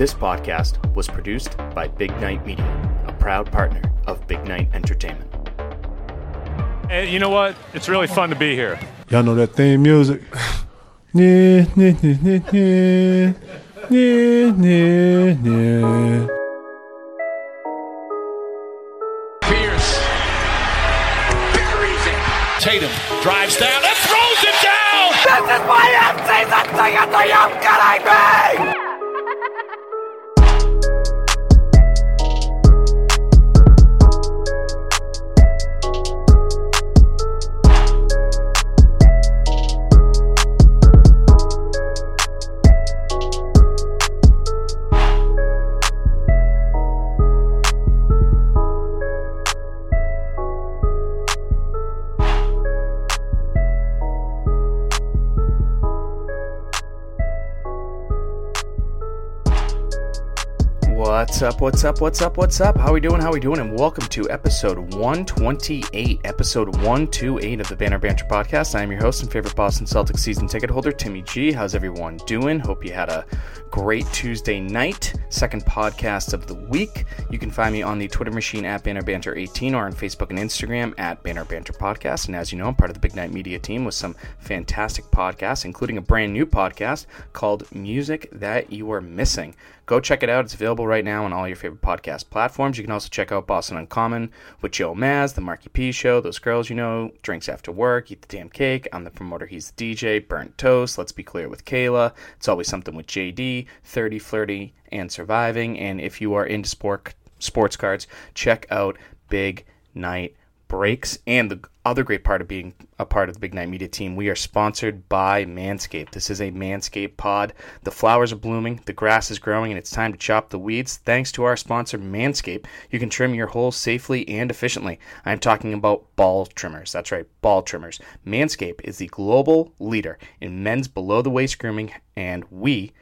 This podcast was produced by Big Night Media, a proud partner of Big Night Entertainment. Hey, you know what? It's really fun to be here. Y'all know that theme music? Yeah, yeah, yeah, yeah, yeah, yeah, yeah. Pierce buries it. Tatum drives down and throws it down. This is my end-season ticket to you kidding me? What's up, what's up, what's up, what's up? How we doing, how we doing? And welcome to episode 128, episode 128 of the Banner Banter Podcast. I am your host and favorite Boston Celtics season ticket holder, Timmy G. How's everyone doing? Hope you had a great Tuesday night, second podcast of the week. You can find me on the Twitter machine at Banner Banter 18 or on Facebook and Instagram at Banner Banter Podcast. And as you know, I'm part of the Big Night Media team with some fantastic podcasts, including a brand new podcast called Music That You Are Missing. Go check it out. It's available right now on all your favorite podcast platforms. You can also check out Boston Uncommon with Joe Maz, The Marky P Show, Those Girls You Know, Drinks After Work, Eat the Damn Cake. I'm the promoter, he's the DJ, Burnt Toast, Let's Be Clear with Kayla. It's always something with JD, 30, Flirty, and Surviving. And if you are into sport, sports cards, check out Big Night breaks. And the other great part of being a part of the Big Night Media team, we are sponsored by Manscaped. This is a Manscaped pod. The flowers are blooming, the grass is growing, and it's time to chop the weeds. Thanks to our sponsor, Manscaped, you can trim your holes safely and efficiently. I'm talking about ball trimmers. That's right, ball trimmers. Manscaped is the global leader in men's below the waist grooming, and we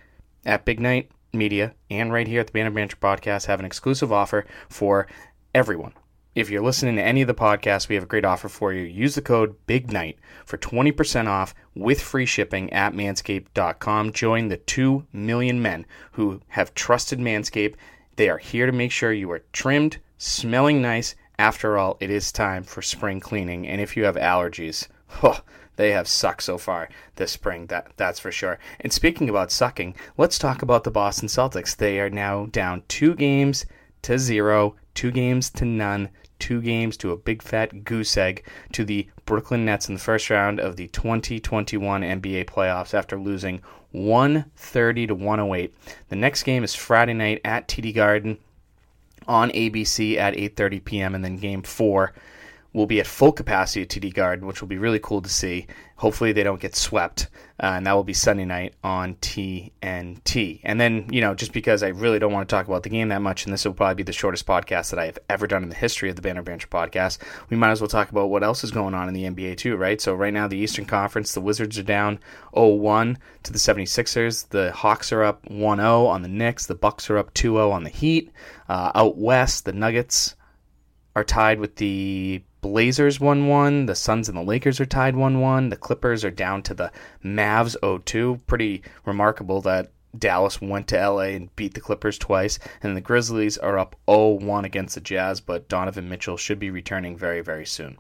at Big Night Media and right here at the Banner Banter Podcast have an exclusive offer for everyone. If you're listening to any of the podcasts, we have a great offer for you. Use the code BIGNIGHT for 20% off with free shipping at manscaped.com. Join the 2 million men who have trusted Manscaped. They are here to make sure you are trimmed, smelling nice. After all, it is time for spring cleaning. And if you have allergies, oh, they have sucked so far this spring, that that's for sure. And speaking about sucking, let's talk about the Boston Celtics. They are now down two games to zero, two games to none, two games to a big fat goose egg to the Brooklyn Nets in the first round of the 2021 NBA playoffs after losing 130 to 108. The next game is Friday night at TD Garden on ABC at 8:30 p.m. and then game 4 will be at full capacity at TD Garden, which will be really cool to see. Hopefully, they don't get swept, uh, and that will be Sunday night on TNT. And then, you know, just because I really don't want to talk about the game that much, and this will probably be the shortest podcast that I have ever done in the history of the Banner Banter podcast, we might as well talk about what else is going on in the NBA, too, right? So, right now, the Eastern Conference, the Wizards are down 0 1 to the 76ers. The Hawks are up 1 0 on the Knicks. The Bucks are up 2 0 on the Heat. Uh, out west, the Nuggets are tied with the Blazers 1 1. The Suns and the Lakers are tied 1 1. The Clippers are down to the Mavs 0 2. Pretty remarkable that Dallas went to LA and beat the Clippers twice. And the Grizzlies are up 0 1 against the Jazz, but Donovan Mitchell should be returning very, very soon.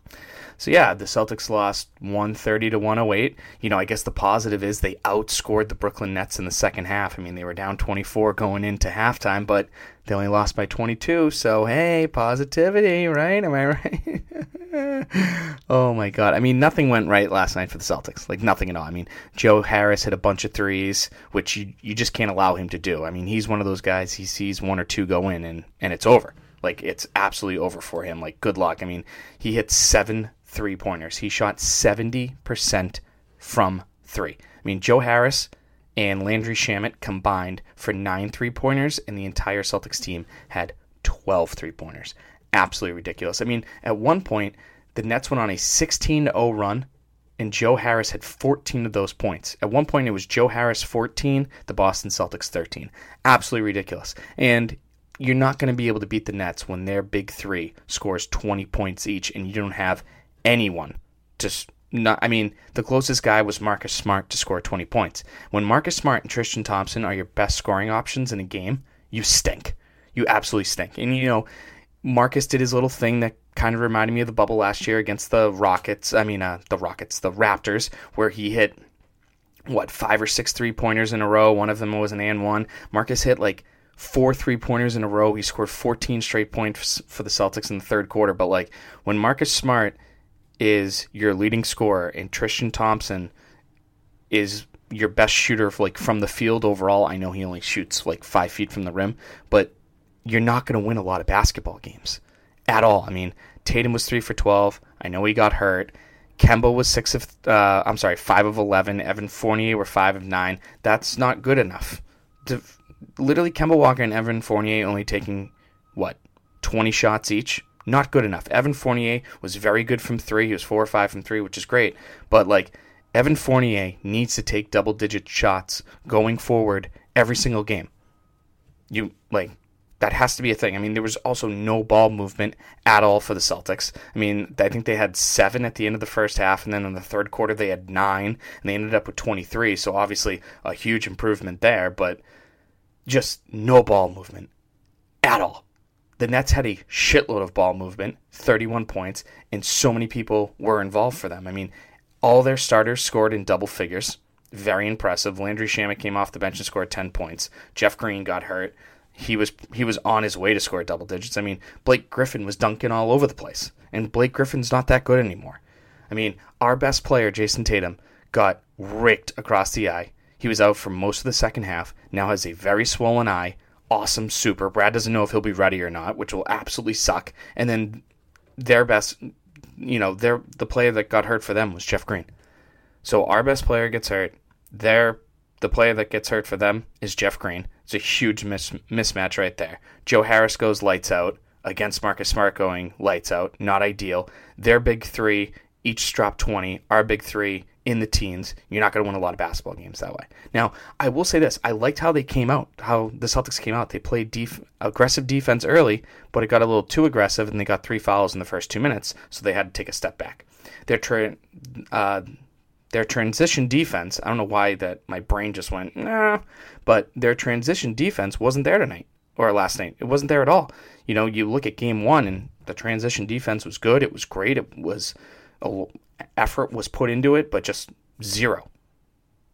So, yeah, the Celtics lost 130 to 108. You know, I guess the positive is they outscored the Brooklyn Nets in the second half. I mean, they were down 24 going into halftime, but they only lost by 22. So, hey, positivity, right? Am I right? oh my god. I mean, nothing went right last night for the Celtics. Like nothing at all. I mean, Joe Harris hit a bunch of threes, which you you just can't allow him to do. I mean, he's one of those guys he sees one or two go in and and it's over. Like it's absolutely over for him. Like good luck. I mean, he hit 7 three-pointers. He shot 70% from 3. I mean, Joe Harris and Landry Shamet combined for nine three pointers, and the entire Celtics team had 12 three pointers. Absolutely ridiculous. I mean, at one point, the Nets went on a 16 0 run, and Joe Harris had 14 of those points. At one point, it was Joe Harris 14, the Boston Celtics 13. Absolutely ridiculous. And you're not going to be able to beat the Nets when their big three scores 20 points each, and you don't have anyone to not. I mean, the closest guy was Marcus Smart to score 20 points. When Marcus Smart and Tristan Thompson are your best scoring options in a game, you stink. You absolutely stink. And you know, Marcus did his little thing that kind of reminded me of the bubble last year against the Rockets. I mean, uh, the Rockets, the Raptors, where he hit what five or six three pointers in a row. One of them was an and one. Marcus hit like four three pointers in a row. He scored 14 straight points for the Celtics in the third quarter. But like when Marcus Smart is your leading scorer and Tristan Thompson is your best shooter like from the field overall. I know he only shoots like five feet from the rim, but you're not going to win a lot of basketball games at all. I mean, Tatum was three for 12. I know he got hurt. Kemba was six of, uh, I'm sorry, five of 11. Evan Fournier were five of nine. That's not good enough. To, literally, Kemba Walker and Evan Fournier only taking, what, 20 shots each? Not good enough. Evan Fournier was very good from three. He was four or five from three, which is great. But, like, Evan Fournier needs to take double digit shots going forward every single game. You, like, that has to be a thing. I mean, there was also no ball movement at all for the Celtics. I mean, I think they had seven at the end of the first half, and then in the third quarter they had nine, and they ended up with 23. So obviously a huge improvement there, but just no ball movement at all. The Nets had a shitload of ball movement, 31 points, and so many people were involved for them. I mean, all their starters scored in double figures. Very impressive. Landry Shamet came off the bench and scored 10 points. Jeff Green got hurt he was he was on his way to score double digits. I mean, Blake Griffin was dunking all over the place, and Blake Griffin's not that good anymore. I mean, our best player, Jayson Tatum, got raked across the eye. He was out for most of the second half. Now has a very swollen eye. Awesome, super. Brad doesn't know if he'll be ready or not, which will absolutely suck. And then their best, you know, their the player that got hurt for them was Jeff Green. So our best player gets hurt. Their the player that gets hurt for them is Jeff Green. It's a huge mis- mismatch right there. Joe Harris goes lights out against Marcus Smart going lights out. Not ideal. Their big three each drop 20. Our big three in the teens. You're not going to win a lot of basketball games that way. Now, I will say this. I liked how they came out, how the Celtics came out. They played def- aggressive defense early, but it got a little too aggressive, and they got three fouls in the first two minutes, so they had to take a step back. Their uh, their transition defense, I don't know why that my brain just went, nah, but their transition defense wasn't there tonight or last night. It wasn't there at all. You know, you look at game one and the transition defense was good. It was great. It was, effort was put into it, but just zero.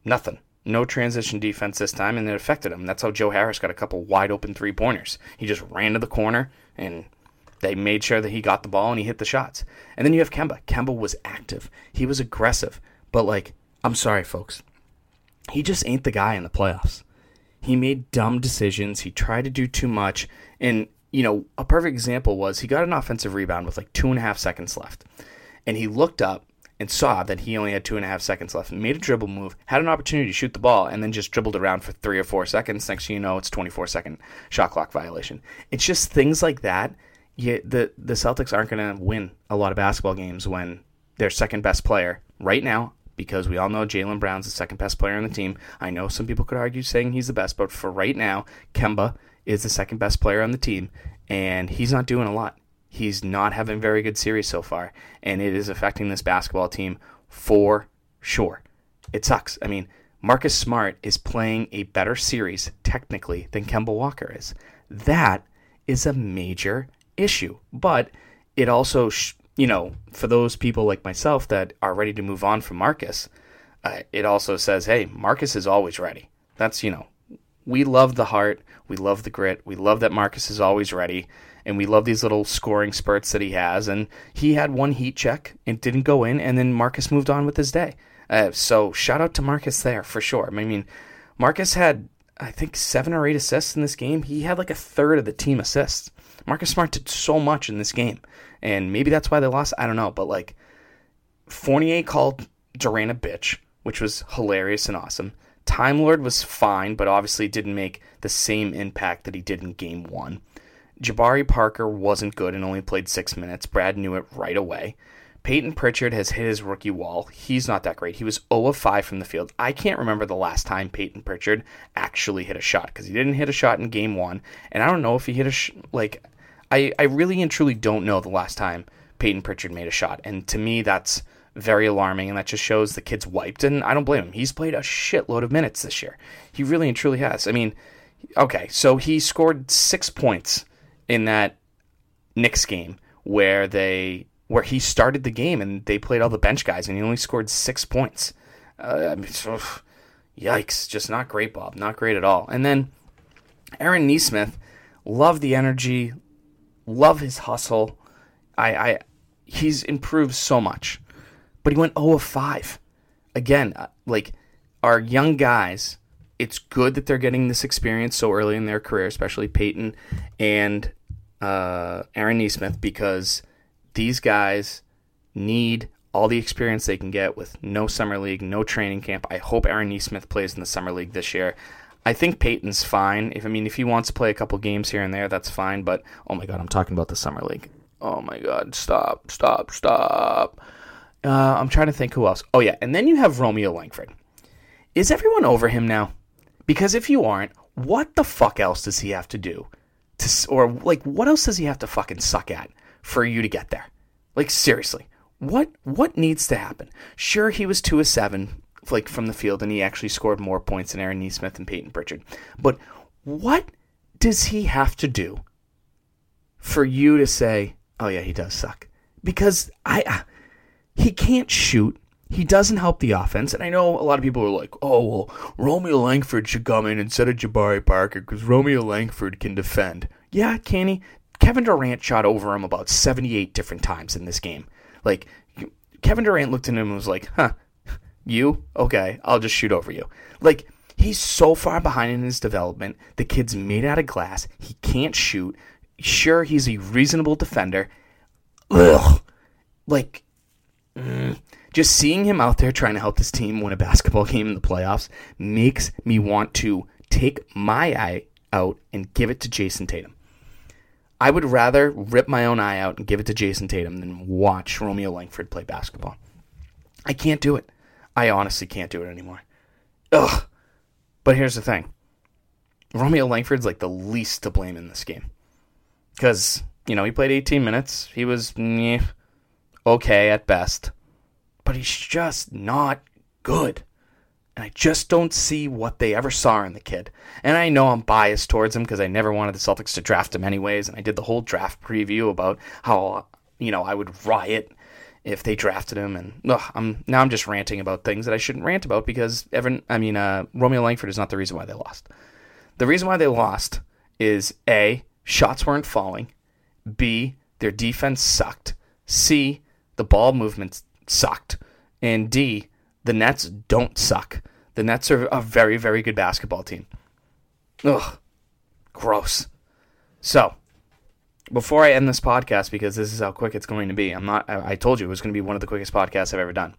Nothing. No transition defense this time, and it affected him. That's how Joe Harris got a couple wide open three pointers. He just ran to the corner and they made sure that he got the ball and he hit the shots. And then you have Kemba. Kemba was active. He was aggressive. But like, I'm sorry, folks. He just ain't the guy in the playoffs. He made dumb decisions. He tried to do too much. And, you know, a perfect example was he got an offensive rebound with like two and a half seconds left. And he looked up and saw that he only had two and a half seconds left made a dribble move, had an opportunity to shoot the ball, and then just dribbled around for three or four seconds. Next thing you know, it's 24 second shot clock violation. It's just things like that. You, the, the Celtics aren't going to win a lot of basketball games when their second best player right now because we all know Jaylen Brown's the second best player on the team. I know some people could argue saying he's the best, but for right now, Kemba is the second best player on the team, and he's not doing a lot. He's not having very good series so far, and it is affecting this basketball team for sure. It sucks. I mean, Marcus Smart is playing a better series technically than Kemba Walker is. That is a major issue, but it also sh- you know, for those people like myself that are ready to move on from Marcus, uh, it also says, hey, Marcus is always ready. That's, you know, we love the heart, we love the grit, we love that Marcus is always ready, and we love these little scoring spurts that he has. And he had one heat check, it didn't go in, and then Marcus moved on with his day. Uh, so shout out to Marcus there for sure. I mean, Marcus had, I think, seven or eight assists in this game. He had like a third of the team assists. Marcus Smart did so much in this game and maybe that's why they lost. I don't know, but like Fournier called Durant a bitch, which was hilarious and awesome. Time Lord was fine, but obviously didn't make the same impact that he did in Game One. Jabari Parker wasn't good and only played six minutes. Brad knew it right away. Peyton Pritchard has hit his rookie wall. He's not that great. He was 0 of 5 from the field. I can't remember the last time Peyton Pritchard actually hit a shot because he didn't hit a shot in game one. And I don't know if he hit a sh- like I, I really and truly don't know the last time Peyton Pritchard made a shot. And to me, that's very alarming, and that just shows the kid's wiped. And I don't blame him. He's played a shitload of minutes this year. He really and truly has. I mean, okay, so he scored six points in that Knicks game where they where he started the game and they played all the bench guys, and he only scored six points. Uh, I mean, so, yikes! Just not great, Bob. Not great at all. And then Aaron Nesmith, love the energy, love his hustle. I, I he's improved so much, but he went 0 of 5. Again, uh, like our young guys, it's good that they're getting this experience so early in their career, especially Peyton and uh, Aaron Nesmith, because these guys need all the experience they can get with no summer league, no training camp. I hope Aaron Nesmith plays in the summer league this year. I think Peyton's fine. If I mean, if he wants to play a couple games here and there, that's fine. But oh my god, I'm talking about the summer league. Oh my god, stop, stop, stop. Uh, I'm trying to think who else. Oh yeah, and then you have Romeo Langford. Is everyone over him now? Because if you aren't, what the fuck else does he have to do? To or like, what else does he have to fucking suck at for you to get there? Like seriously, what what needs to happen? Sure, he was two of seven like from the field, and he actually scored more points than Aaron Nesmith and Peyton Pritchard. But what does he have to do for you to say, "Oh yeah, he does suck"? Because I, uh, he can't shoot. He doesn't help the offense, and I know a lot of people are like, "Oh well, Romeo Langford should come in instead of Jabari Parker because Romeo Langford can defend." Yeah, can he? Kevin Durant shot over him about seventy-eight different times in this game. Like Kevin Durant looked at him and was like, "Huh, you? Okay, I'll just shoot over you. Like, he's so far behind in his development. The kid's made out of glass. He can't shoot. Sure, he's a reasonable defender. Ugh. Like, mm, just seeing him out there trying to help this team win a basketball game in the playoffs makes me want to take my eye out and give it to Jayson Tatum. I would rather rip my own eye out and give it to Jayson Tatum than watch Romeo Langford play basketball. I can't do it. I honestly can't do it anymore. Ugh. But here's the thing Romeo Langford's like the least to blame in this game. Because, you know, he played 18 minutes. He was meh, okay at best. But he's just not good. And I just don't see what they ever saw in the kid. And I know I'm biased towards him because I never wanted the Celtics to draft him anyways. And I did the whole draft preview about how, you know, I would riot if they drafted him. And ugh, I'm now I'm just ranting about things that I shouldn't rant about because Evan, I mean, uh, Romeo Langford is not the reason why they lost. The reason why they lost is a shots weren't falling, b their defense sucked, c the ball movement sucked, and d the Nets don't suck. The Nets are a very very good basketball team. Ugh, gross. So before I end this podcast, because this is how quick it's going to be, I'm not. I, I told you it was going to be one of the quickest podcasts I've ever done.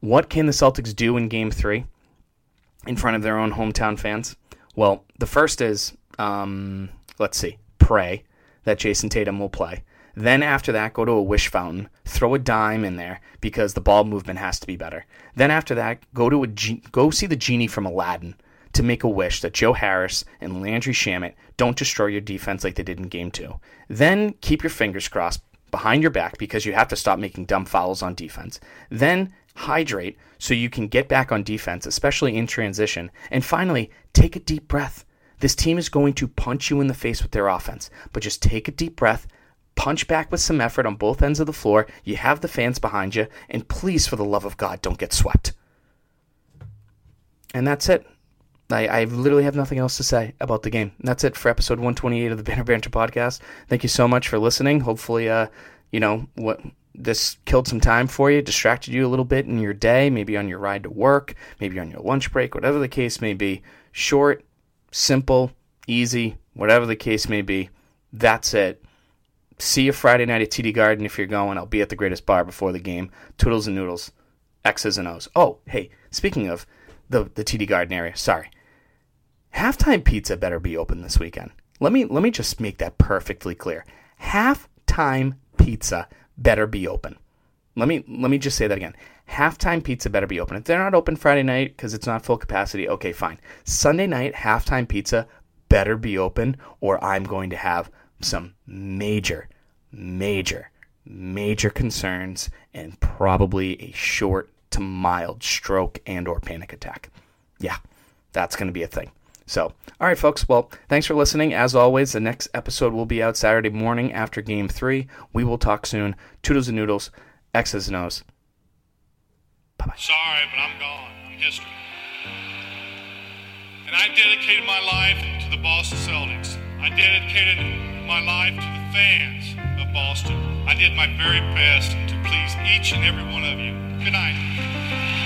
What can the Celtics do in Game Three in front of their own hometown fans? Well, the first is, um, let's see, pray that Jayson Tatum will play. Then after that, go to a wish fountain, throw a dime in there because the ball movement has to be better. Then after that, go to a go see the genie from Aladdin to make a wish that Joe Harris and Landry Shamet don't destroy your defense like they did in game two. Then keep your fingers crossed behind your back because you have to stop making dumb fouls on defense. Then hydrate so you can get back on defense, especially in transition. And finally, take a deep breath. This team is going to punch you in the face with their offense, but just take a deep breath, punch back with some effort on both ends of the floor. You have the fans behind you, and please, for the love of God, don't get swept. And that's it. I, I literally have nothing else to say about the game. And that's it for episode 128 of the Banner Banter podcast. Thank you so much for listening. Hopefully, uh, you know what this killed some time for you, distracted you a little bit in your day, maybe on your ride to work, maybe on your lunch break, whatever the case may be. Short, simple, easy, whatever the case may be. That's it. See you Friday night at TD Garden if you're going. I'll be at the greatest bar before the game. Toodles and noodles, X's and O's. Oh, hey, speaking of the the TD Garden area, sorry halftime pizza better be open this weekend. Let me let me just make that perfectly clear. Halftime pizza better be open. Let me let me just say that again. Halftime pizza better be open. If they're not open Friday night because it's not full capacity, okay, fine. Sunday night halftime pizza better be open, or I'm going to have some major, major, major concerns and probably a short to mild stroke and or panic attack. Yeah, that's going to be a thing. So, all right, folks. Well, thanks for listening. As always, the next episode will be out Saturday morning after Game Three. We will talk soon. Toodles and noodles, X's and O's. Bye bye. Sorry, but I'm gone. I'm history. And I dedicated my life to the Boston Celtics. I dedicated my life to the fans of Boston. I did my very best to please each and every one of you. Good night.